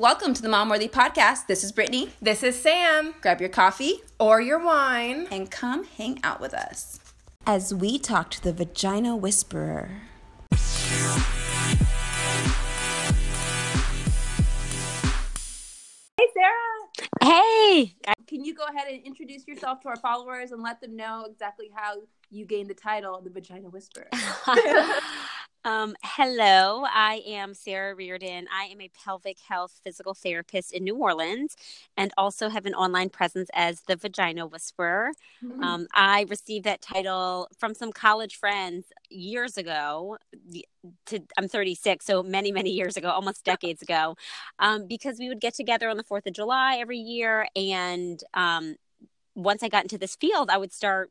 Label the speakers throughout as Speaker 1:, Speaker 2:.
Speaker 1: Welcome to the Mom Worthy Podcast. This is Brittany.
Speaker 2: This is Sam.
Speaker 1: Grab your coffee
Speaker 2: or your wine
Speaker 1: and come hang out with us as we talk to the Vagina Whisperer.
Speaker 2: Hey, Sarah.
Speaker 3: Hey.
Speaker 2: Can you go ahead and introduce yourself to our followers and let them know exactly how you gained the title, the Vagina Whisperer?
Speaker 3: Um, hello, I am Sara Reardon. I am a pelvic health physical therapist in New Orleans and also have an online presence as the Vagina Whisperer. Mm-hmm. Um, I received that title from some college friends years ago. To, I'm 36, so many, many years ago, almost decades ago, um, because we would get together on the 4th of July every year. And um, once I got into this field, I would start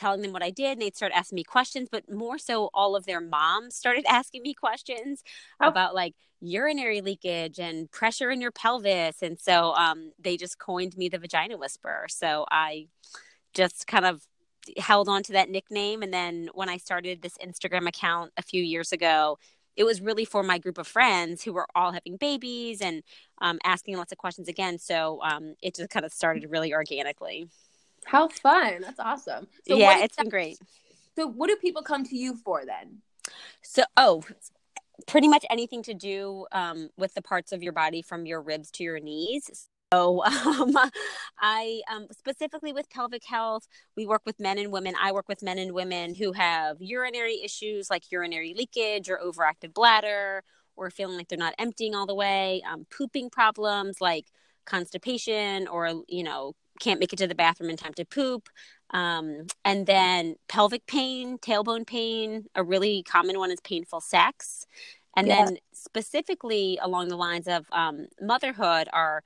Speaker 3: telling them what I did, and they'd start asking me questions. But more so, all of their moms started asking me questions oh. about like urinary leakage and pressure in your pelvis. And so um, they just coined me the vagina whisperer. So I just kind of held on to that nickname. And then when I started this Instagram account a few years ago, it was really for my group of friends who were all having babies and um, asking lots of questions again. So um, it just kind of started really organically.
Speaker 2: How fun. That's awesome.
Speaker 3: So yeah, it's been great.
Speaker 2: So what do people come to you for then?
Speaker 3: So, oh, pretty much anything to do um, with the parts of your body from your ribs to your knees. So, um, I um, specifically with pelvic health, we work with men and women. I work with men and women who have urinary issues like urinary leakage or overactive bladder, or feeling like they're not emptying all the way, um, pooping problems like constipation, or you know, can't make it to the bathroom in time to poop. Um, and then pelvic pain, tailbone pain. A really common one is painful sex. And yeah. then specifically along the lines of um, motherhood are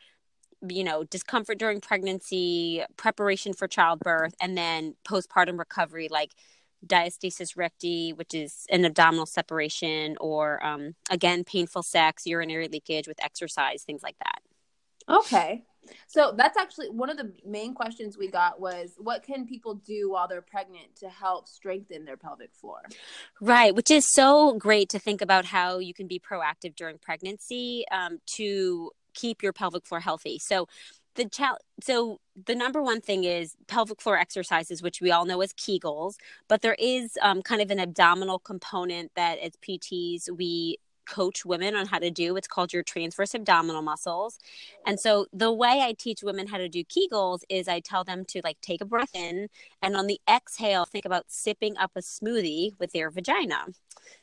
Speaker 3: you know discomfort during pregnancy preparation for childbirth and then postpartum recovery like diastasis recti which is an abdominal separation or um, again painful sex urinary leakage with exercise things like that
Speaker 2: okay so that's actually one of the main questions we got was what can people do while they're pregnant to help strengthen their pelvic floor?
Speaker 3: Right, which is so great to think about how you can be proactive during pregnancy um, to keep your pelvic floor healthy. So the ch- so the number one thing is pelvic floor exercises which we all know as kegels but there is um, kind of an abdominal component that as pts we coach women on how to do. It's called your transverse abdominal muscles. And so the way I teach women how to do Kegels is I tell them to like take a breath in and on the exhale, think about sipping up a smoothie with their vagina.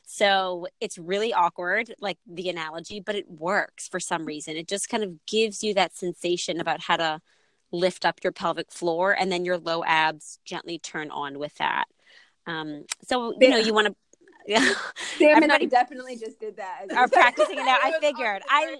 Speaker 3: So it's really awkward, like the analogy, but it works for some reason. It just kind of gives you that sensation about how to lift up your pelvic floor and then your low abs gently turn on with that. Um, so, you know, you want to
Speaker 2: yeah. Sam and I definitely just did that.
Speaker 3: Are practicing it now. I figured. I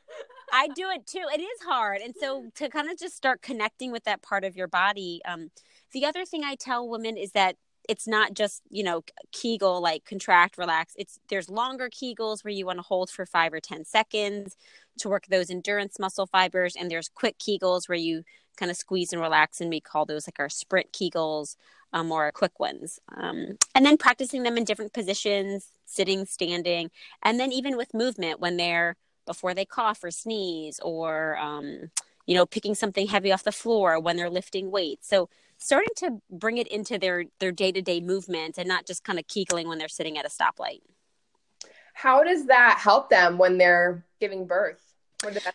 Speaker 3: I do it too. It is hard. And so to kind of just start connecting with that part of your body. Um, the other thing I tell women is that it's not just you know kegel like contract relax it's there's longer kegels where you want to hold for five or ten seconds to work those endurance muscle fibers and there's quick kegels where you kind of squeeze and relax and we call those like our sprint kegels um, or quick ones. Um, and then practicing them in different positions, sitting, standing, and then even with movement when they're before they cough or sneeze or, um, you know, picking something heavy off the floor when they're lifting weights. So starting to bring it into their their day to day movement and not just kind of kegling when they're sitting at a stoplight.
Speaker 2: How does that help them when they're giving birth? That-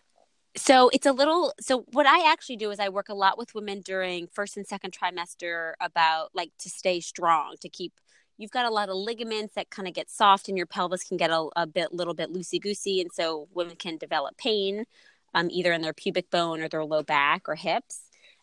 Speaker 3: so it's a little so what i actually do is i work a lot with women during first and second trimester about like to stay strong to keep you've got a lot of ligaments that kind of get soft and your pelvis can get a, a bit little bit loosey goosey and so women can develop pain um, either in their pubic bone or their low back or hips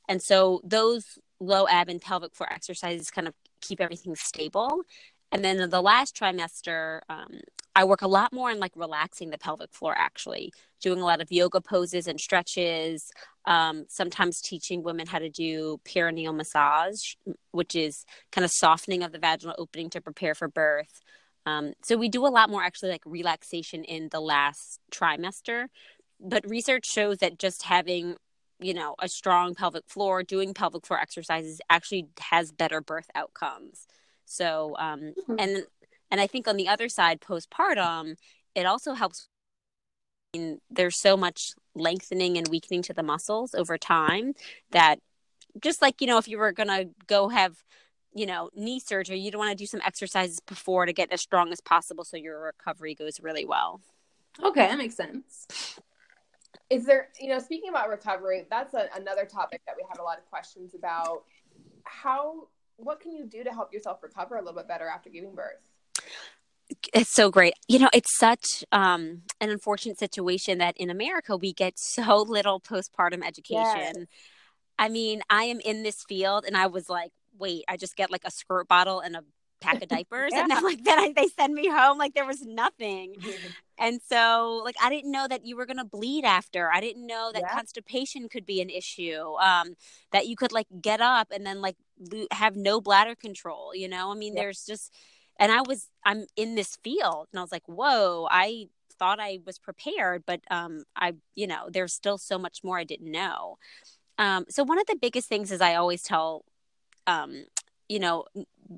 Speaker 3: and so those low ab and pelvic floor exercises kind of keep everything stable and then in the last trimester, um, I work a lot more on like relaxing the pelvic floor, actually, doing a lot of yoga poses and stretches. Um, sometimes teaching women how to do perineal massage, which is kind of softening of the vaginal opening to prepare for birth. Um, so we do a lot more actually like relaxation in the last trimester. But research shows that just having you know a strong pelvic floor doing pelvic floor exercises actually has better birth outcomes so, um, mm-hmm. and and I think on the other side, postpartum, it also helps I mean, there's so much lengthening and weakening to the muscles over time that just like, you know, if you were going to go have, you know, knee surgery, you don't want to do some exercises before to get as strong as possible so your recovery goes really well.
Speaker 2: Okay, that makes sense.
Speaker 4: Is there, you know, speaking about recovery, that's a, another topic that we have a lot of questions about. How, what can you do to help yourself recover a little bit better after giving birth?
Speaker 3: it's so great. You know, it's such um, an unfortunate situation that in America we get so little postpartum education. Yes. I mean, I am in this field and I was like, wait, I just get like a squirt bottle and a pack of diapers yeah. and then like then I, they send me home like there was nothing and so like i didn't know that you were going to bleed after i didn't know that yeah. constipation could be an issue um that you could like get up and then like lo- have no bladder control you know i mean yeah. there's just and I was I'm in this field and I was like, whoa, I thought I was prepared, but um I you know, there's still so much more I didn't know. Um so one of the biggest things is I always tell um you know,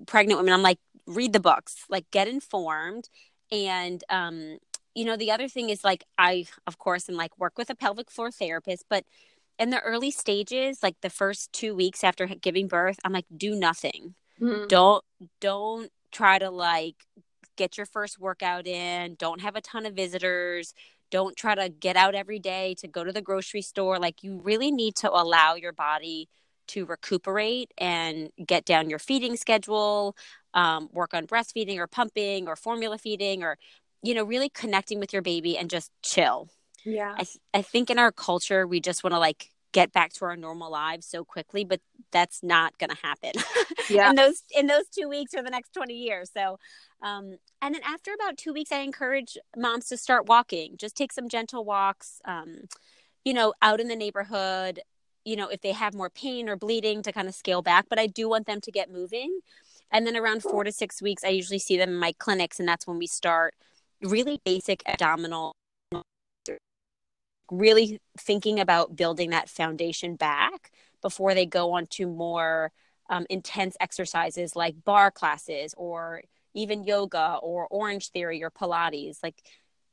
Speaker 3: pregnant women, I'm like, read the books, like get informed and um you know, the other thing is like I of course am like work with a pelvic floor therapist, but in the early stages, like the first 2 weeks after giving birth, I'm like do nothing. Mm-hmm. Don't don't try to like get your first workout in, don't have a ton of visitors, don't try to get out every day to go to the grocery store. Like you really need to allow your body to recuperate and get down your feeding schedule, um, work on breastfeeding or pumping or formula feeding or, you know, really connecting with your baby and just chill.
Speaker 2: Yeah.
Speaker 3: I, th- I think in our culture, we just want to like get back to our normal lives so quickly but that's not going to happen yeah. in those in those two weeks or the next 20 years so um, and then after about two weeks i encourage moms to start walking just take some gentle walks um, you know out in the neighborhood you know if they have more pain or bleeding to kind of scale back but i do want them to get moving. And then around four to six weeks i usually see them in my clinics and that's when we start really basic abdominal really thinking about building that foundation back before they go on to more um, intense exercises like barre classes or even yoga or Orangetheory or pilates. Like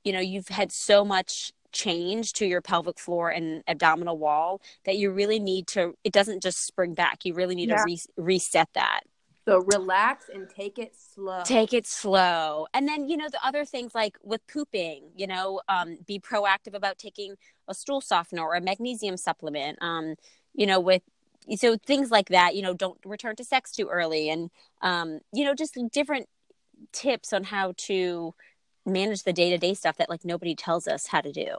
Speaker 3: you know you've had so much change to your pelvic floor and abdominal wall that you really need to it doesn't just spring back you really need yeah. to re- reset that
Speaker 2: so relax and take it slow.
Speaker 3: Take it slow. And then, you know, the other things like with pooping, you know, um, be proactive about taking a stool softener or a magnesium supplement. Um, you know, with so things like that, you know, don't return to sex too early and um, you know, just different tips on how to manage the day-to-day stuff that like nobody tells us how to do.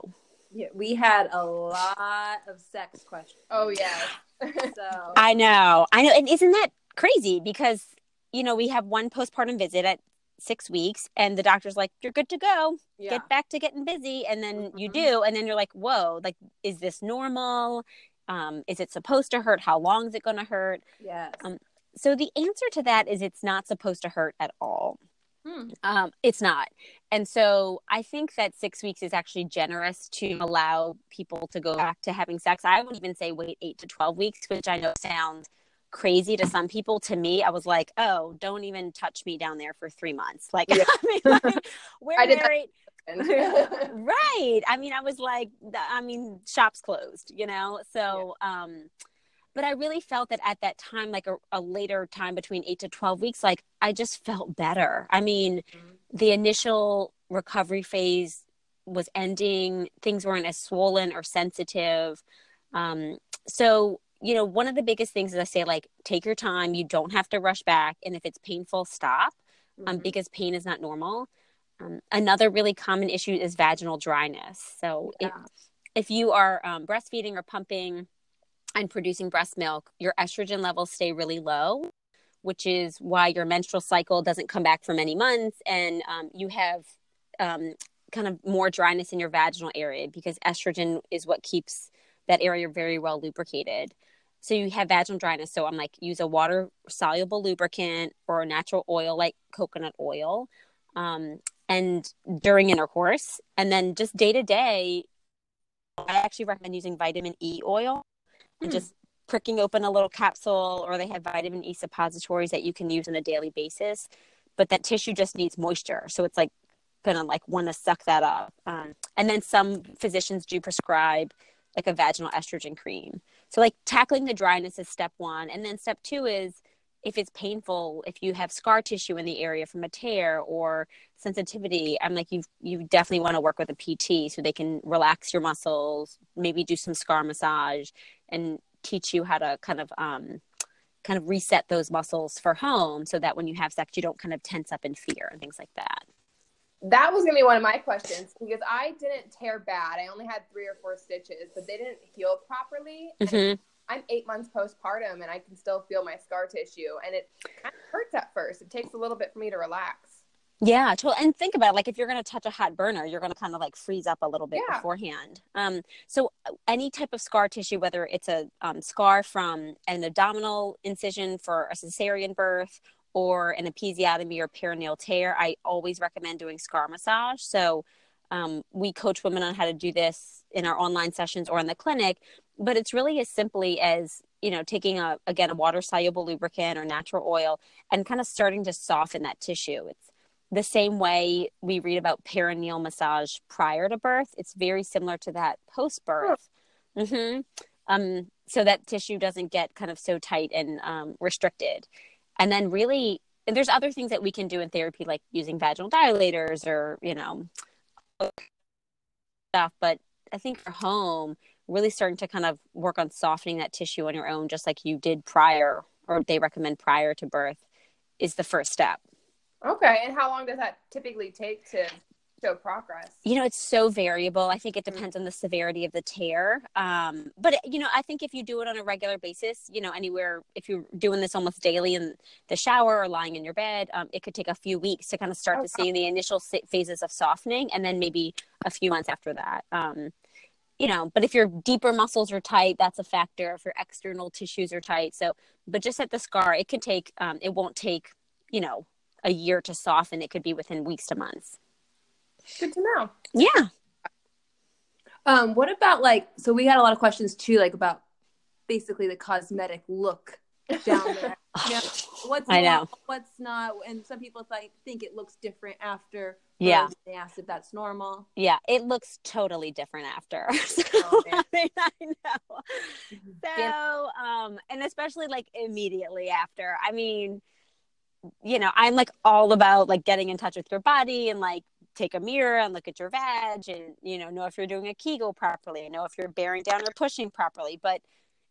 Speaker 2: Yeah, we had a lot of sex questions.
Speaker 4: Oh yeah.
Speaker 3: so I know. I know. And isn't that crazy because you know we have one postpartum visit at six weeks and the doctor's like you're good to go yeah. get back to getting busy and then mm-hmm. you do and then you're like whoa like is this normal um, is it supposed to hurt how long is it going to hurt
Speaker 2: yes um,
Speaker 3: so the answer to that is it's not supposed to hurt at all hmm. um, it's not. And so i think that six weeks is actually generous to allow people to go back to having sex. I would even say wait eight to 12 weeks which i know sounds crazy to some people. To me i was like oh don't even touch me down there for three months. Like, yeah. I mean, like we're married. right. I mean i was like i mean shops closed you know? So yeah. um but i really felt that at that time like a, a, later time between 8 to 12 weeks like i just felt better i mean mm-hmm. the initial recovery phase was ending things weren't as swollen or sensitive um so you know, one of the biggest things is I say, like, take your time. You don't have to rush back. And if it's painful, stop um, mm-hmm. because pain is not normal. Um, another really common issue is vaginal dryness. So yeah. if, if you are um, breastfeeding or pumping and producing breast milk, your estrogen levels stay really low, which is why your menstrual cycle doesn't come back for many months. And um, you have um, kind of more dryness in your vaginal area because estrogen is what keeps that area very well lubricated. So you have vaginal dryness. So I'm like, use a water soluble lubricant or a natural oil like coconut oil. Um, and during intercourse, and then just day to day, I actually recommend using vitamin E oil and mm. just pricking open a little capsule, or they have vitamin E suppositories that you can use on a daily basis. But that tissue just needs moisture. So it's like gonna like want to suck that up. Um, and then some physicians do prescribe like a vaginal estrogen cream. So like tackling the dryness is step one, and then step two is if it's painful, if you have scar tissue in the area from a tear or sensitivity, I'm like you you definitely want to work with a PT so they can relax your muscles, maybe do some scar massage, and teach you how to kind of um, kind of reset those muscles for home so that when you have sex you don't kind of tense up in fear and things like that
Speaker 4: that was gonna be one of my questions because I didn't tear bad. I only had three or four stitches, but they didn't heal properly.
Speaker 3: mm-hmm.
Speaker 4: I'm eight months postpartum and I can still feel my scar tissue, and it kind of hurts at first. It takes a little bit for me to relax.
Speaker 3: Yeah, totally. And think about it, like if you're going to touch a hot burner, you're going to kind of like freeze up a little bit
Speaker 4: Yeah.
Speaker 3: beforehand. Um, so uh, any type of scar tissue, whether it's a um, scar from an abdominal incision for a cesarean birth or an episiotomy or perineal tear, I always recommend doing scar massage. So um, we coach women on how to do this in our online sessions or in the clinic, but it's really as simply as you know taking a again a water soluble lubricant or natural oil and kind of starting to soften that tissue. It's the same way we read about perineal massage prior to birth. It's very similar to that post birth. hmm Um, so that tissue doesn't get kind of so tight and um, restricted. And then really, and there's other things that we can do in therapy, like using vaginal dilators or, you know, stuff. But I think for home, really starting to kind of work on softening that tissue on your own, just like you did prior, or they recommend prior to birth, is the first step.
Speaker 4: Okay, and how long does that typically take to show progress?
Speaker 3: You know, it's so variable. I think it depends on the severity of the tear. Um, but you know, I think if you do it on a regular basis, you know, anywhere if you're doing this almost daily in the shower or lying in your bed, um, it could take a few weeks to kind of start to see the initial phases of softening, and then maybe a few months after that. Um, you know, but if your deeper muscles are tight, that's a factor. If your external tissues are tight, so but just at the scar, it could take. Um, it won't take, you know, a year to soften. It could be within weeks to months.
Speaker 4: Good to know.
Speaker 3: Yeah.
Speaker 2: Um, what about like? So we had a lot of questions too, like about basically the cosmetic look down there. You know, what's
Speaker 3: I
Speaker 2: normal,
Speaker 3: know.
Speaker 2: what's not, and some people think think it looks different after.
Speaker 3: Yeah.
Speaker 2: They asked if that's normal.
Speaker 3: Yeah, it looks totally different after. So,
Speaker 2: Oh.
Speaker 3: I mean, I know. So, um, and especially like immediately after. I mean, you know, I'm like all about like getting in touch with your body and like take a mirror and look at your vag and you know know if you're doing a Kegel properly, know if you're bearing down or pushing properly. But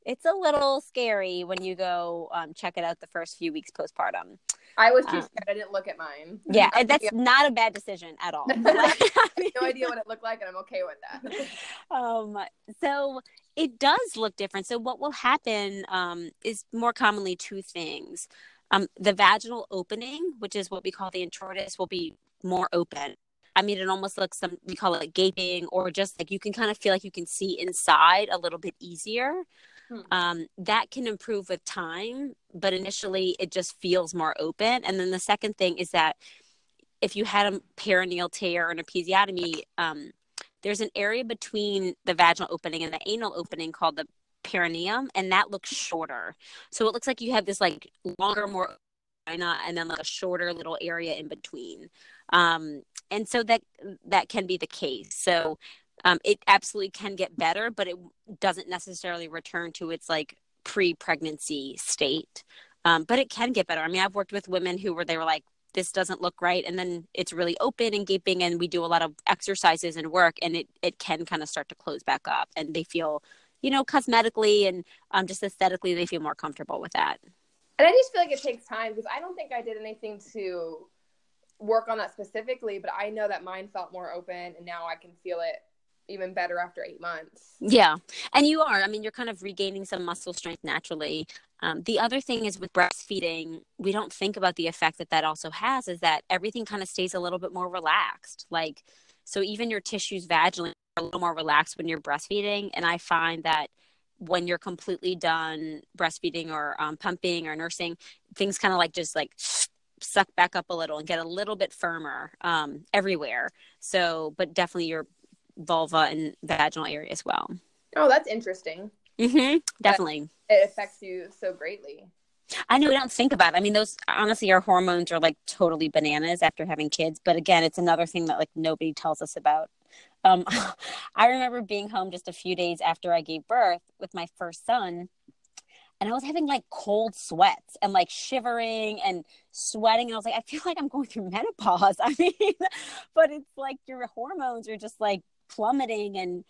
Speaker 3: it's a little scary when you go um, check it out the first few weeks postpartum.
Speaker 4: I was too
Speaker 3: Um,
Speaker 4: scared. I didn't look at mine.
Speaker 3: Yeah, and that's
Speaker 4: have
Speaker 3: not a bad decision at all. I mean-
Speaker 4: no idea what it looked like, and I'm okay with that.
Speaker 3: um so it does look different so what will happen um is more commonly two things um the vaginal opening which is what we call the introitus will be more open i mean it almost looks some we call it gaping or just like you can kind of feel like you can see inside a little bit easier
Speaker 4: Hmm.
Speaker 3: um, that can improve with time but initially it just feels more open. And then the second thing is that if you had a perineal tear or an episiotomy um, there's an area between the vaginal opening and the anal opening called the perineum and that looks shorter. So it looks like you have this like longer more vagina and then like a shorter little area in between. Um, and so that that can be the case. So um, it absolutely can get better but it doesn't necessarily return to its like pre-pregnancy state. Um, but it can get better. I mean i've worked with women who were they were like this doesn't look right and then it's really open and gaping and we do a lot of exercises and work and it, it can kind of start to close back up and they feel you know cosmetically and um, just aesthetically they feel more comfortable with that.
Speaker 4: And I just feel like it takes time because I don't think I did anything to work on that specifically, but I know that mine felt more open and now I can feel it even better after eight months.
Speaker 3: Yeah. And you are. I mean, you're kind of regaining some muscle strength naturally. Um, the other thing is with breastfeeding, we don't think about the effect that that also has is that everything kind of stays a little bit more relaxed. Like, so even your tissues vaginally are a little more relaxed when you're breastfeeding. And I find that when you're completely done breastfeeding or um, pumping or nursing, things kind of like just like suck back up a little and get a little bit firmer um, everywhere. So, but definitely your vulva and vaginal area as well.
Speaker 4: Oh, that's interesting.
Speaker 3: Mm-hmm. Definitely.
Speaker 4: It affects you so greatly.
Speaker 3: I know we don't think about it. I mean, those honestly, our hormones are like totally bananas after having kids. But again, it's another thing that like nobody tells us about. Um, I remember being home just a few days after I gave birth with my first son, and I was having like cold sweats and like shivering and sweating. And I was like, I feel like I'm going through menopause. I mean, but it's like your hormones are just like plummeting and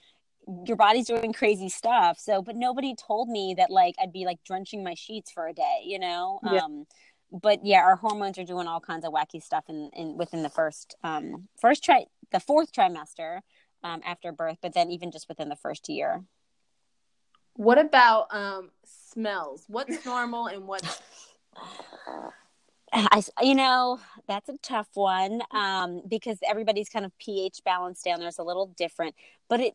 Speaker 3: your body's doing crazy stuff. So, but nobody told me that like I'd be like drenching my sheets for a day, you know? Yeah. Um, but yeah, our hormones are doing all kinds of wacky stuff in, in within the first, um, first try, the fourth trimester, um, after birth, but then even just within the first year.
Speaker 2: What about, um, smells? What's normal and what's
Speaker 3: I, you know, that's a tough one um, because everybody's kind of pH balance down there is a little different. But it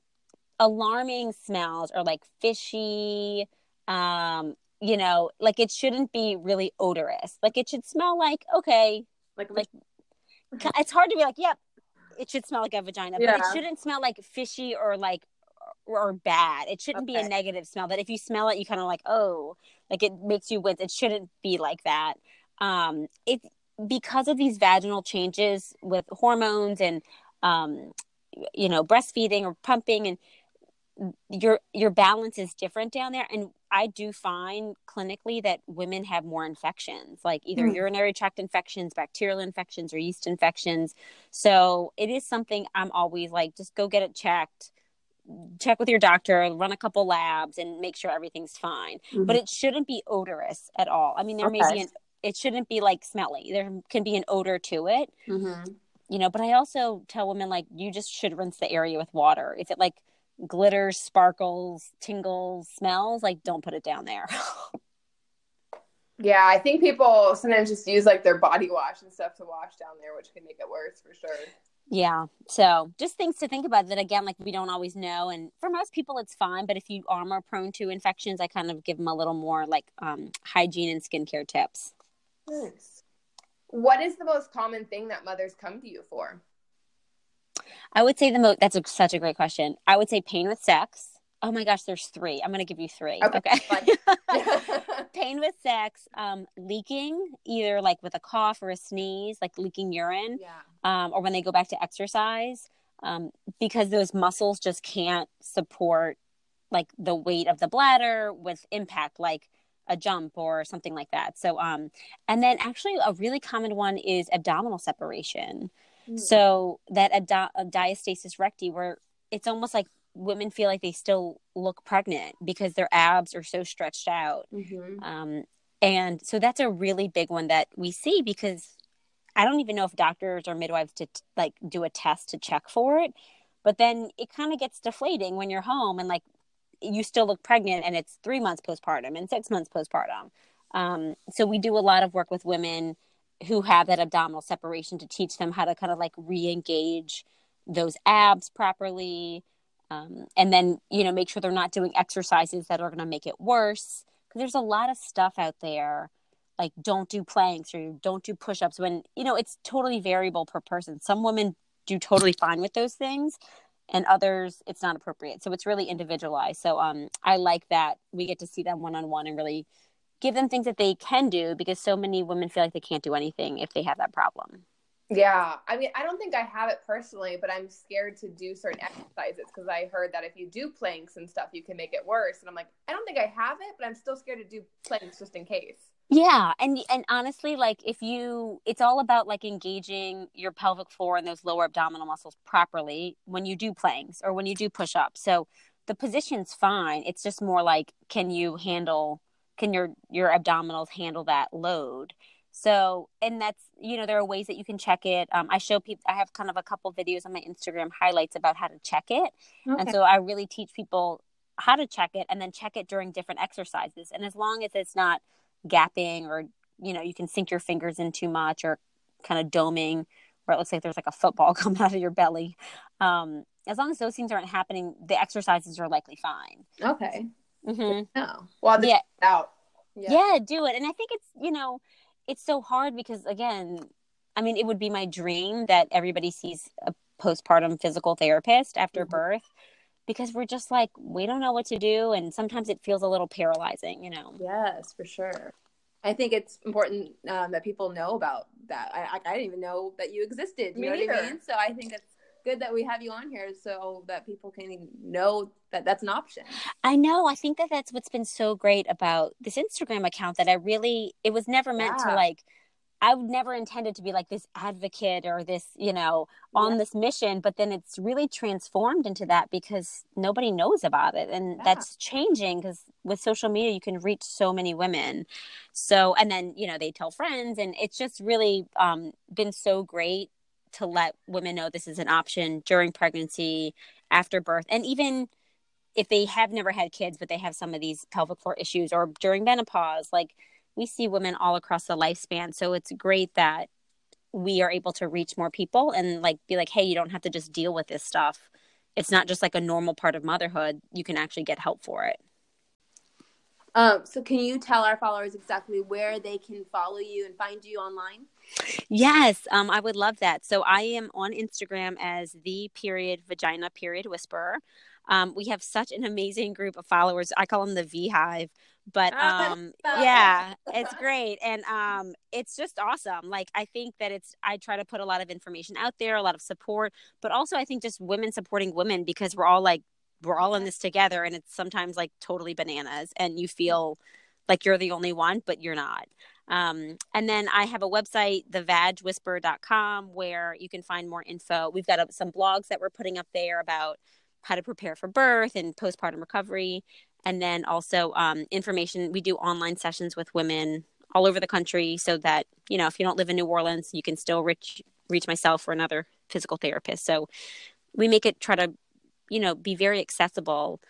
Speaker 3: alarming smells are like fishy um you know like it shouldn't be really odorous like it should smell like okay like like it's hard to be like yep it should smell like a vagina yeah. but it shouldn't smell like fishy or like or bad it shouldn't okay. be a negative smell that if you smell it you kind of like oh like it makes you wince it shouldn't be like that um it because of these vaginal changes with hormones and um you know breastfeeding or pumping and your your balance is different down there and i do find clinically that women have more infections like either mm. urinary tract infections bacterial infections or yeast infections so it is something i'm always like just go get it checked check with your doctor run a couple labs and make sure everything's fine mm-hmm. but it shouldn't be odorous at all i mean there okay. may be an it shouldn't be like smelly there can be an odor to it mm-hmm. you know but i also tell women like you just should rinse the area with water if it like glitters, sparkles, tingles, smells, like don't put it down there.
Speaker 4: yeah, I think people sometimes just use like their body wash and stuff to wash down there, which can make it worse for sure.
Speaker 3: Yeah. So just things to think about that again, like we don't always know. And for most people, it's fine. But if you are more prone to infections, I kind of give them a little more like um, hygiene and skincare tips.
Speaker 4: Nice. What is the most common thing that mothers come to you for?
Speaker 3: I would say the most, that's a, such a great question. I would say pain with sex. Oh my gosh, there's three. I'm going to give you three. Okay. okay? pain with sex, um, leaking, either like with a cough or a sneeze, like leaking urine,
Speaker 4: yeah.
Speaker 3: um, or when they go back to exercise, um, because those muscles just can't support like the weight of the bladder with impact, like a jump or something like that. So, um, and then actually a really common one is abdominal separation. Mm. So that a, diastasis recti, where it's almost like women feel like they still look pregnant because their abs are so stretched out. Mm-hmm. Um, and so that's a really big one that we see because I don't even know if doctors or midwives to like do a test to check for it. But then it kind of gets deflating when you're home and like you still look pregnant and it's three months postpartum and six months postpartum. Um, so we do a lot of work with women who have that abdominal separation to teach them how to kind of like re-engage those abs properly um, and then you know make sure they're not doing exercises that are going to make it worse because there's a lot of stuff out there like don't do planks or don't do push-ups when you know it's totally variable per person some women do totally fine with those things and others it's not appropriate so it's really individualized so um i like that we get to see them one-on-one and really give them things that they can do because so many women feel like they can't do anything if they have that problem.
Speaker 4: Yeah. I mean, I don't think I have it personally, but I'm scared to do certain exercises because I heard that if you do planks and stuff, you can make it worse. And I'm like, I don't think I have it, but I'm still scared to do planks just in case.
Speaker 3: Yeah, and and honestly, like if you, it's all about like engaging your pelvic floor and those lower abdominal muscles properly when you do planks or when you do push ups. So the position's fine. It's just more like, can you handle can your your abdominals handle that load so and that's you know there are ways that you can check it um, i show people i have kind of a couple videos on my instagram highlights about how to check it okay. and so i really teach people how to check it and then check it during different exercises and as long as it's not gapping or you know you can sink your fingers in too much or kind of doming where it looks like there's like a football coming out of your belly um, as long as those things aren't happening the exercises are likely fine
Speaker 4: okay
Speaker 3: Mm-hmm.
Speaker 4: No. Well, yeah. out.
Speaker 3: Yeah. yeah, do it. And I think it's, you know, it's so hard because, again, I mean, it would be my dream that everybody sees a postpartum physical therapist after mm-hmm. birth because we're just like, we don't know what to do. And sometimes it feels a little paralyzing, you know?
Speaker 4: Yes, for sure.
Speaker 2: I think it's important um, that people know about that. I, I, I didn't even know that you existed. You
Speaker 4: Me
Speaker 2: know what I
Speaker 4: neither.
Speaker 2: mean? So I think it's good that we have you on here so that people can know that that's an option.
Speaker 3: I know. I think that that's what's been so great about this Instagram account that I really, it was never meant
Speaker 2: Yeah.
Speaker 3: to like, I would never intended to be like this advocate or this, you know, on
Speaker 2: Yeah.
Speaker 3: this mission, but then it's really transformed into that because nobody knows about it. And
Speaker 2: Yeah.
Speaker 3: that's changing because with social media, you can reach so many women. So, and then, you know, they tell friends, and it's just really um, been so great to let women know this is an option during pregnancy, after birth, and even if they have never had kids, but they have some of these pelvic floor issues or during menopause. Like we see women all across the lifespan. So it's great that we are able to reach more people and like be like, hey, you don't have to just deal with this stuff. It's not just like a normal part of motherhood. You can actually get help for it.
Speaker 2: Um, so can you tell our followers exactly where they can follow you and find you online?
Speaker 3: Yes, um, I would love that. So I am on Instagram as the period vagina period whisperer. Um, we have such an amazing group of followers. I call them the V Hive, but um, yeah, it's great, and um, it's just awesome. Like I think that it's. I try to put a lot of information out there, a lot of support, but also I think just women supporting women because we're all like we're all in this together, and it's sometimes like totally bananas, and you feel like you're the only one, but you're not. Um, and then I have a website, thevagwhisper.com, where you can find more info. We've got uh, some blogs that we're putting up there about how to prepare for birth and postpartum recovery. And then also um, information. We do online sessions with women all over the country so that, you know, if you don't live in New Orleans, you can still reach, reach myself or another physical therapist. So we make it try to, you know, be very accessible.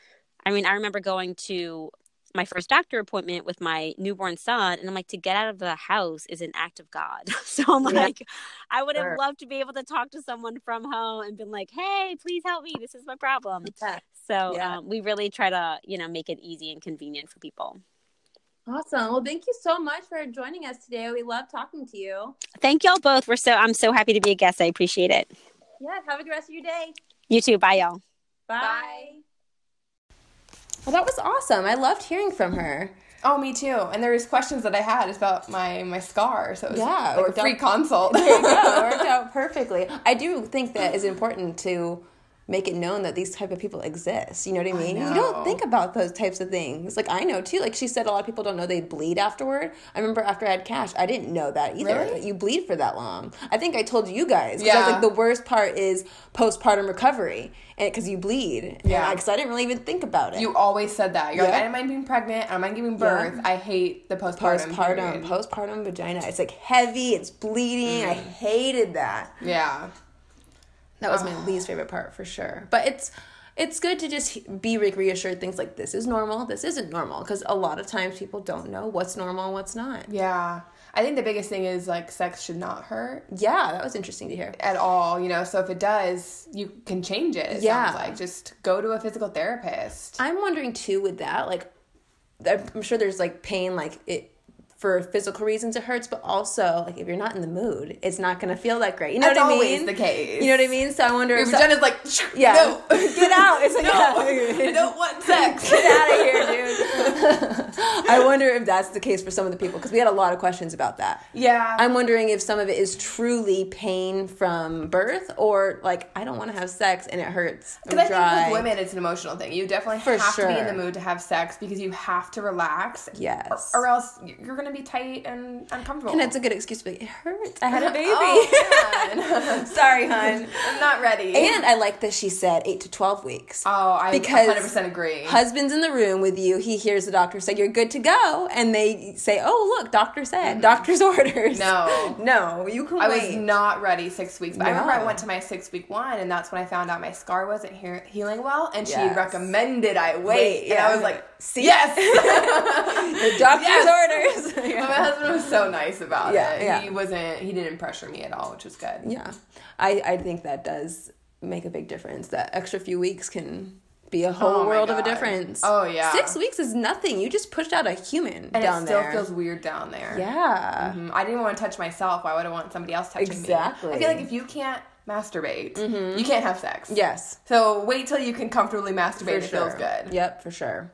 Speaker 3: I mean, I remember going to my first doctor appointment with my newborn son and i'm like to get out of the house is an act of god so i'm
Speaker 2: Yeah.
Speaker 3: like i would have
Speaker 2: Sure.
Speaker 3: loved to be able to talk to someone from home and been like hey please help me this is my problem
Speaker 2: Yeah.
Speaker 3: so
Speaker 2: Yeah.
Speaker 3: um, we really try to you know make it easy and convenient for people
Speaker 2: Awesome. Well, thank you so much for joining us today. We love talking to you.
Speaker 3: thank y'all both we're so i'm so happy to be a guest i appreciate it
Speaker 2: Yeah. Have a good rest of your day.
Speaker 3: you too bye y'all
Speaker 2: Bye.
Speaker 1: Well, that was awesome. I loved hearing from her.
Speaker 4: Oh, me too. And there was questions that I had about my my scar, so it was
Speaker 1: Yeah,
Speaker 4: like a
Speaker 1: worked
Speaker 4: free consult.
Speaker 1: There you go. It worked out perfectly. I do think that it's important to make it known that these type of people exist. You know what I mean? You don't think about those types of things. Like I know too. Like she said, a lot of people don't know they bleed afterward. I remember after I had cash, I didn't know that either.
Speaker 4: Really?
Speaker 1: that You bleed for that long. I think I told you guys. I
Speaker 4: Yeah.
Speaker 1: like, the worst part is postpartum recovery, and because you bleed.
Speaker 4: Yeah.
Speaker 1: Because I didn't really even think about it.
Speaker 4: You always said that. You're like, I don't mind being pregnant. I don't mind giving birth. I hate the postpartum.
Speaker 1: postpartum,
Speaker 4: period.
Speaker 1: postpartum vagina. It's like heavy. It's bleeding. I mm-hmm. hated that.
Speaker 4: yeah.
Speaker 1: That was my ah. least favorite part for sure. But it's it's good to just be like reassured things like this is normal, this isn't normal because a lot of times people don't know what's normal and what's not.
Speaker 4: Yeah. I think the biggest thing is like sex should not hurt
Speaker 1: Yeah, that was interesting to hear.
Speaker 4: at all, you know. So if it does, you can change it. It
Speaker 1: Yeah.
Speaker 4: sounds like just go to a physical therapist.
Speaker 1: I'm wondering too with that, like I'm sure there's like pain like it for physical reasons it hurts, but also like if you're not in the mood, it's not gonna feel that great. You know
Speaker 4: That's
Speaker 1: what I mean?
Speaker 4: always the case.
Speaker 1: You know what I mean? So I wonder
Speaker 4: Your
Speaker 1: if
Speaker 4: vagina's like,
Speaker 1: yeah,
Speaker 4: no,
Speaker 1: get out. It's like
Speaker 4: no,
Speaker 1: yeah.
Speaker 4: I don't want sex.
Speaker 1: Get out of here, dude. I wonder if that's the case for some of the people because we had a lot of questions about that.
Speaker 4: Yeah.
Speaker 1: I'm wondering if some of it is truly pain from birth or like I don't want to have sex and it hurts.
Speaker 4: Because I
Speaker 1: dry.
Speaker 4: think with women, it's an emotional thing. You definitely
Speaker 1: For
Speaker 4: have to be in the mood to have sex because you have to relax.
Speaker 1: Yes.
Speaker 4: Or, or else you're going to be tight and uncomfortable.
Speaker 1: and it's a good excuse to be it hurts. I had a oh, baby.
Speaker 4: Oh.
Speaker 1: Sorry, hun.
Speaker 4: I'm not ready.
Speaker 1: And I like that she said eight to twelve weeks.
Speaker 4: oh, I
Speaker 1: because
Speaker 4: 100% agree.
Speaker 1: Husband's in the room with you. He hears the doctor say you're good to go, and they say, "Oh, look, doctor said, mm-hmm. doctor's orders."
Speaker 4: No.
Speaker 1: no, you can wait.
Speaker 4: I was not ready six weeks. But I remember I went to my six week one, and that's when I found out my scar wasn't he- healing well, and she recommended I wait.
Speaker 1: Wait,
Speaker 4: and
Speaker 1: yeah.
Speaker 4: I was like,
Speaker 1: See?
Speaker 4: yes.
Speaker 1: the doctor's
Speaker 4: Yes.
Speaker 1: orders.
Speaker 4: But my husband was so nice about
Speaker 1: Yeah,
Speaker 4: it.
Speaker 1: yeah.
Speaker 4: He wasn't. He didn't pressure me at all, which was good.
Speaker 1: Yeah, I I think that does make a big difference. That extra few weeks can be a whole
Speaker 4: Oh
Speaker 1: world of a difference.
Speaker 4: Oh, yeah.
Speaker 1: six weeks is nothing. You just pushed out a human
Speaker 4: And
Speaker 1: down
Speaker 4: it still
Speaker 1: there.
Speaker 4: feels weird down there.
Speaker 1: yeah.
Speaker 4: Mhm. I didn't want to touch myself. Why would I want somebody else touching
Speaker 1: Exactly.
Speaker 4: me? Exactly. I feel like if you can't masturbate, you can't have sex.
Speaker 1: Yes.
Speaker 4: So wait till you can comfortably masturbate.
Speaker 1: For
Speaker 4: it
Speaker 1: sure.
Speaker 4: feels good.
Speaker 1: Yep, for sure.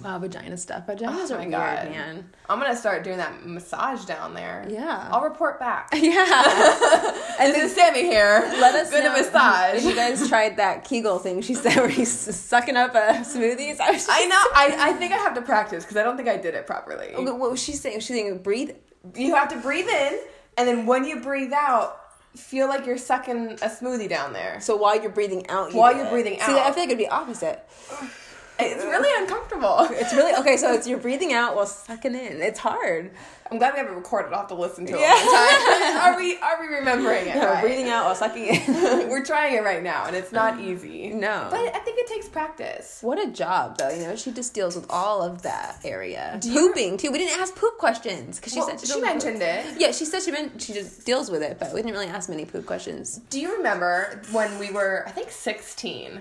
Speaker 1: Wow, vagina stuff. Vaginas
Speaker 4: Oh
Speaker 1: are
Speaker 4: my
Speaker 1: weird,
Speaker 4: God.
Speaker 1: man.
Speaker 4: I'm gonna start doing that massage down there.
Speaker 1: Yeah.
Speaker 4: I'll report back.
Speaker 1: yeah.
Speaker 4: and then Sammy here.
Speaker 1: Let us
Speaker 4: Good
Speaker 1: know
Speaker 4: massage.
Speaker 1: you guys tried that Kegel thing she said where he's sucking up uh, smoothies. I, just,
Speaker 4: I know. I, I think I have to practice because I don't think I did it properly.
Speaker 1: What was she saying? She's saying breathe.
Speaker 4: You have to breathe in, and then when you breathe out, feel like you're sucking a smoothie down there.
Speaker 1: So while you're breathing out, you
Speaker 4: While you're
Speaker 1: it.
Speaker 4: breathing out,
Speaker 1: See, I feel like it'd be opposite.
Speaker 4: It's really uncomfortable.
Speaker 1: It's really okay. So it's you're breathing out while sucking in. It's hard.
Speaker 4: I'm glad we have it recorded. I'll have to listen to it
Speaker 1: Yeah.
Speaker 4: time. Are we are we remembering it?
Speaker 1: No,
Speaker 4: right?
Speaker 1: breathing out while sucking in.
Speaker 4: We're trying it right now, and it's not easy.
Speaker 1: No.
Speaker 4: but I think it takes practice.
Speaker 1: What a job, though. You know, she just deals with all of that area.
Speaker 4: you-
Speaker 1: Pooping too. We didn't ask poop questions because she
Speaker 4: Well,
Speaker 1: said
Speaker 4: she
Speaker 1: doesn't
Speaker 4: mentioned
Speaker 1: poop.
Speaker 4: it.
Speaker 1: Yeah, she said she meant she just deals with it, but we didn't really ask many poop questions.
Speaker 4: Do you remember when we were, I think, 16,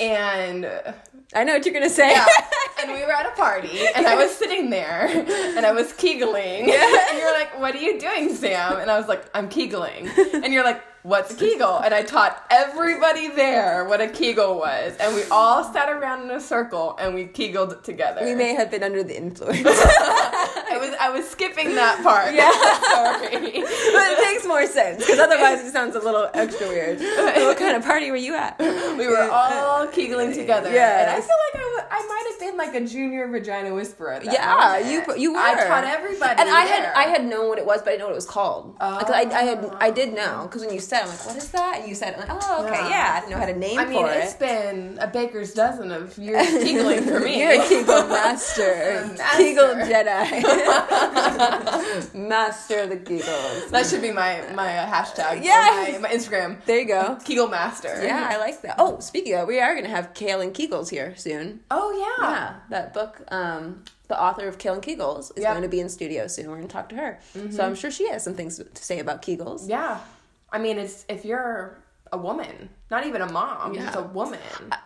Speaker 4: and
Speaker 1: I know what you're gonna say.
Speaker 4: yeah, and we were at a party, and I was sitting there, and I was kegeling, and you're like, "What are you doing, Sam?" And I was like, "I'm kegeling," and you're like. What's a kegel? And I taught everybody there what a kegel was. And we all sat around in a circle and we kegeled together.
Speaker 1: we may have been under the influence,
Speaker 4: I was I was skipping that part.
Speaker 1: Yeah.
Speaker 4: Sorry.
Speaker 1: but it makes more sense because otherwise it sounds a little extra weird. What kind of party were you at?
Speaker 4: We were all kegeling together.
Speaker 1: Yeah.
Speaker 4: And I feel like I, might have been like a junior vagina whisperer.
Speaker 1: Yeah,
Speaker 4: moment.
Speaker 1: you you were.
Speaker 4: I taught everybody.
Speaker 1: and I had. I had known what it was, but I didn't know what it was called. Because I, I had I did oh. know because when you said, I'm like, what is that? And you said, I'm like, oh, okay,
Speaker 4: Yeah.
Speaker 1: yeah. I didn't know how to name it.
Speaker 4: I mean, it's
Speaker 1: it.
Speaker 4: been a baker's dozen of years kegeling for me.
Speaker 1: You're a Kegel master,
Speaker 4: Master.
Speaker 1: Kegel Jedi, master the Kegels.
Speaker 4: That should be my my uh, hashtag.
Speaker 1: Yeah.
Speaker 4: My, my Instagram.
Speaker 1: There you go.
Speaker 4: Kegel master.
Speaker 1: Yeah, I like that. Oh, speaking of, we are going to have Kale and Kegels here soon.
Speaker 4: Oh yeah.
Speaker 1: Yeah, that book. Um, the author of Kale and Kegels is
Speaker 4: Yep.
Speaker 1: going to be in studio soon. We're going to talk to her, so I'm sure she has some things to say about Kegels.
Speaker 4: Yeah. I mean, it's if you're a woman, not even a mom,
Speaker 1: Yeah.
Speaker 4: just a woman.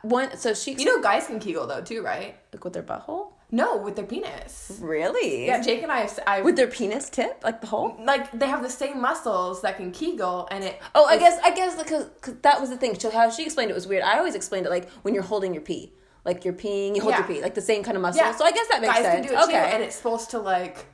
Speaker 1: One, so she,
Speaker 4: You know, guys can kegel though too, right?
Speaker 1: like with their butthole.
Speaker 4: No, with their penis.
Speaker 1: Really?
Speaker 4: Yeah, Jake and I, I
Speaker 1: With their penis tip, like the hole.
Speaker 4: like they have the same muscles that can kegel, and it.
Speaker 1: Oh, I guess I guess because that was the thing. So how she explained it was weird. I always explained it like when you're holding your pee, like you're peeing, you hold
Speaker 4: Yeah.
Speaker 1: your pee, like the same kind of muscle.
Speaker 4: Yeah.
Speaker 1: So I guess that makes
Speaker 4: guys
Speaker 1: sense.
Speaker 4: can do it
Speaker 1: okay.
Speaker 4: too, and it's supposed to like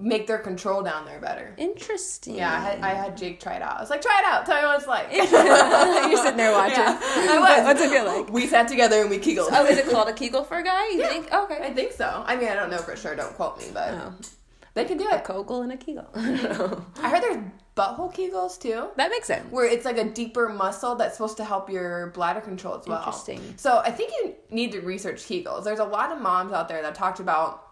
Speaker 4: make their control down there better.
Speaker 1: Interesting.
Speaker 4: Yeah, I had, I had Jake try it out. I was like, try it out. Tell me what it's like.
Speaker 1: you're sitting there watching.
Speaker 4: Yeah, I was.
Speaker 1: What's it feel like?
Speaker 4: We sat together and we kegled.
Speaker 1: Oh, is it called a Kegel for a guy? You think? Oh, okay.
Speaker 4: I think so. I mean, I don't know for sure. Don't quote me, but
Speaker 1: Oh,
Speaker 4: they can do
Speaker 1: a
Speaker 4: it.
Speaker 1: Kogel and a Kegel.
Speaker 4: I heard there's butthole kegels too.
Speaker 1: that makes sense.
Speaker 4: where it's like a deeper muscle that's supposed to help your bladder control as well.
Speaker 1: Interesting.
Speaker 4: So I think you need to research Kegels. There's a lot of moms out there that talked about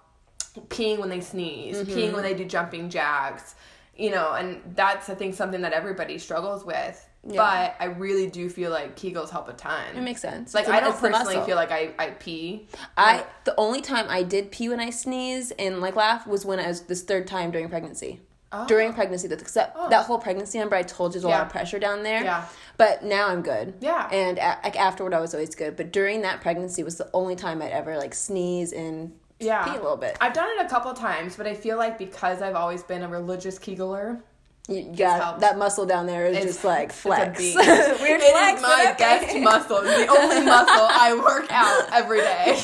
Speaker 4: peeing when they sneeze,
Speaker 1: Mm-hmm.
Speaker 4: peeing when they do jumping jacks, you know, and that's I think something that everybody struggles with.
Speaker 1: Yeah.
Speaker 4: But I really do feel like Kegels help a ton.
Speaker 1: It makes sense.
Speaker 4: like I don't personally feel like I, I pee.
Speaker 1: I the only time I did pee when I sneeze and like laugh was when I was this third time during pregnancy. During pregnancy, that, that, that whole pregnancy, remember I told you there's a lot
Speaker 4: Oh.
Speaker 1: Of pressure down there.
Speaker 4: Yeah.
Speaker 1: But now I'm good.
Speaker 4: Yeah.
Speaker 1: And a- like afterward, I was always good. But during that pregnancy was the only time I'd ever like sneeze and
Speaker 4: Yeah.
Speaker 1: pee a little bit.
Speaker 4: I've done it a couple times, but I feel like because I've always been a religious Kegeler,
Speaker 1: You got that muscle down there is
Speaker 4: It's-
Speaker 1: just like flex. Weird
Speaker 4: It
Speaker 1: flex.
Speaker 4: is my best muscle. It's the only muscle I work out every day.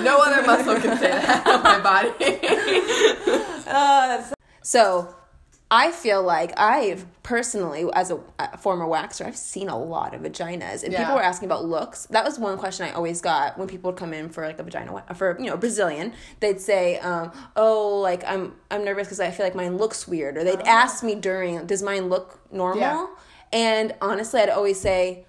Speaker 4: no other muscle can say that on my body.
Speaker 1: That's- uh, so I feel like I've personally, as a, a former waxer, I've seen a lot of vaginas, and
Speaker 4: Yeah.
Speaker 1: people were asking about looks. That was one question I always got when people would come in for like a vagina for you know Brazilian. They'd say, um, "Oh, like I'm I'm nervous because I feel like mine looks weird," or they'd ask me during, "Does mine look normal?"
Speaker 4: Yeah.
Speaker 1: And honestly, I'd always say,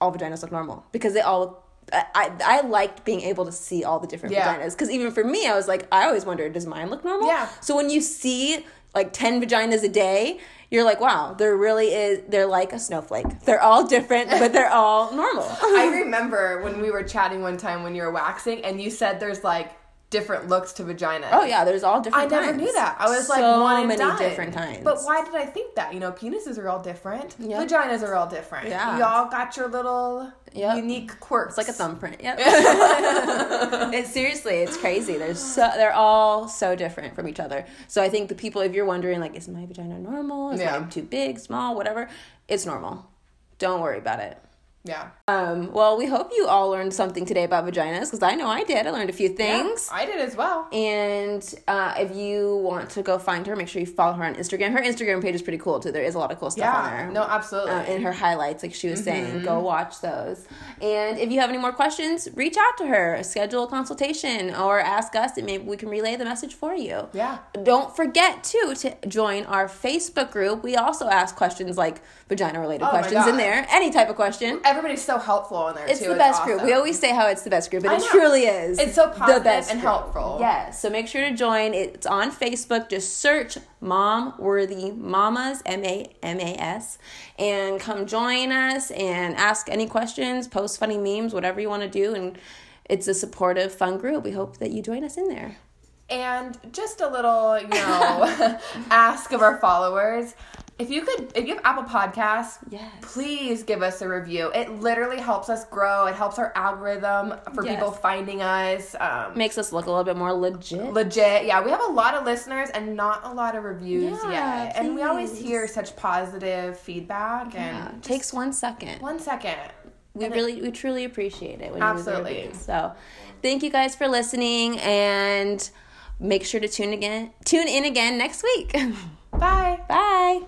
Speaker 1: "All vaginas look normal," because they all. look I, I I liked being able to see all the different
Speaker 4: Yeah.
Speaker 1: vaginas because even for me, I was like, I always wondered, does mine look normal?
Speaker 4: Yeah.
Speaker 1: So when you see like 10 vaginas a day, you're like, wow, there really is, they're like a snowflake. They're all different, but they're all normal.
Speaker 4: I remember when we were chatting one time when you were waxing, and you said there's like different looks to vagina.
Speaker 1: oh, yeah, there's all different.
Speaker 4: I
Speaker 1: different
Speaker 4: never knew that. I was like, one
Speaker 1: many
Speaker 4: done.
Speaker 1: different kinds.
Speaker 4: But why did I think that? You know, penises are all different.
Speaker 1: Yep.
Speaker 4: Vaginas are all different.
Speaker 1: Yeah.
Speaker 4: Y'all got your little
Speaker 1: Yep.
Speaker 4: unique quirks.
Speaker 1: It's like a thumbprint. Yep. it's seriously, it's crazy. There's so they're all so different from each other. So I think the people, if you're wondering, like, is my vagina normal? Is
Speaker 4: Yeah.
Speaker 1: mine too big, small, whatever? It's normal. Don't worry about it.
Speaker 4: Yeah.
Speaker 1: Um, well, we hope you all learned something today about vaginas because I know I did. I learned a few things.
Speaker 4: Yeah, I did as well.
Speaker 1: And uh, if you want to go find her, make sure you follow her on Instagram. Her Instagram page is pretty cool too. There is a lot of cool stuff on
Speaker 4: Yeah.
Speaker 1: there.
Speaker 4: No, absolutely.
Speaker 1: Uh, in her highlights, like she was saying,
Speaker 4: Mm-hmm.
Speaker 1: go watch those. And if you have any more questions, reach out to her, schedule a consultation, or ask us, and maybe we can relay the message for you.
Speaker 4: yeah.
Speaker 1: Don't forget too to join our Facebook group. We also ask questions like vagina related
Speaker 4: Oh
Speaker 1: questions in there, any type of question.
Speaker 4: Everybody's so helpful in there
Speaker 1: It's
Speaker 4: too.
Speaker 1: the best group.
Speaker 4: awesome.
Speaker 1: We always say how it's the best group,
Speaker 4: but
Speaker 1: it truly is.
Speaker 4: It's so
Speaker 1: the best
Speaker 4: and
Speaker 1: group.
Speaker 4: helpful.
Speaker 1: Yes. So make sure to join. It's on Facebook. Just search Mom Worthy Mamas M A M A S, and come join us and ask any questions, post funny memes, whatever you want to do, and. It's a supportive, fun group. We hope that you join us in there.
Speaker 4: And just a little, you know, ask of our followers. If you could, if you have Apple Podcasts,
Speaker 1: Yes.
Speaker 4: please give us a review. It literally helps us grow. It helps our algorithm for
Speaker 1: Yes.
Speaker 4: people finding us. Um,
Speaker 1: Makes us look a little bit more legit.
Speaker 4: legit, yeah. We have a lot of listeners and not a lot of reviews
Speaker 1: Yeah,
Speaker 4: yet. And we always hear such positive feedback.
Speaker 1: yeah,
Speaker 4: And
Speaker 1: takes one second.
Speaker 4: one second.
Speaker 1: we
Speaker 4: And it-
Speaker 1: really we truly appreciate it when you leave
Speaker 4: Absolutely.
Speaker 1: so thank you guys for listening and make sure to tune again tune in again next week
Speaker 4: Bye.
Speaker 1: bye